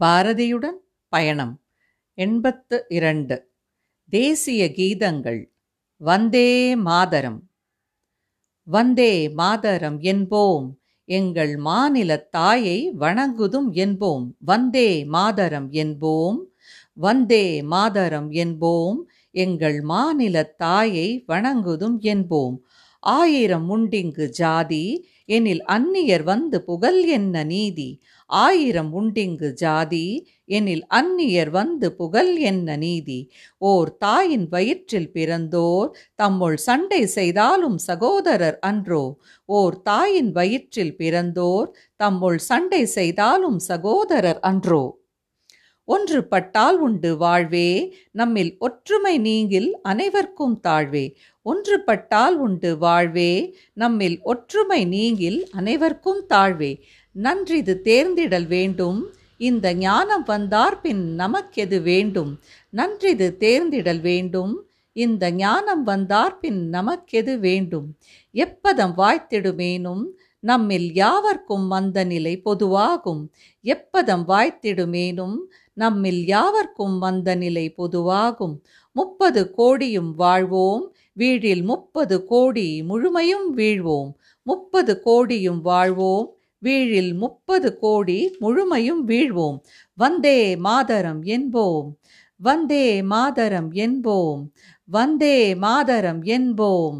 பாரதியுடன் பயணம். எண்பத்து இரண்டு. தேசிய கீதங்கள். வந்தே மாதரம். வந்தே மாதரம் என்போம். எங்கள் மாநில தாயை வணங்குதும் என்போம். வந்தே மாதரம் என்போம். வந்தே மாதரம் என்போம். எங்கள் மாநிலத் தாயை வணங்குதும் என்போம். ஆயிரம் உண்டிங்கு ஜாதி எனில் அந்நியர் வந்து புகழ் என்ன நீதி? ஆயிரம் உண்டிங்கு ஜாதி எனில் அந்நியர் வந்து புகழ் என்ன நீதி? ஓர் தாயின் வயிற்றில் பிறந்தோர் தம்முள் சண்டை செய்தாலும் சகோதரர் அன்றோ. ஓர் தாயின் வயிற்றில் பிறந்தோர் தம்முள் சண்டை செய்தாலும் சகோதரர் அன்றோ. ஒன்று பட்டால் உண்டு வாழ்வே நம்மில் ஒற்றுமை நீங்கில் அனைவர்க்கும் தாழ்வே. ஒன்றுபட்டால் உண்டு வாழ்வே. நம்மில் ஒற்றுமை நீங்கில் அனைவர்க்கும் தாழ்வே. நன்றிது தேர்ந்திடல் வேண்டும். இந்த ஞானம் வந்தார் பின் நமக்கெது வேண்டும்? நன்றிது தேர்ந்திடல் வேண்டும். இந்த ஞானம் வந்தார் பின் நமக்கெது வேண்டும்? எப்பதம் வாய்த்திடுமேனும்? நம்மில் யாவர்க்கும் அந்த நிலை பொதுவாகும். எப்பதம் வாய்த்திடுமேனும்? நம்மில் யாவர்க்கும் வந்த நிலை பொதுவாகும். முப்பது கோடியும் வாழ்வோம். வீழில் முப்பது கோடி முழுமையும் வீழ்வோம். முப்பது கோடியும் வாழ்வோம். வீழில் முப்பது கோடி முழுமையும் வீழ்வோம். வந்தே மாதரம் என்போம். வந்தே மாதரம் என்போம். வந்தே மாதரம் என்போம்.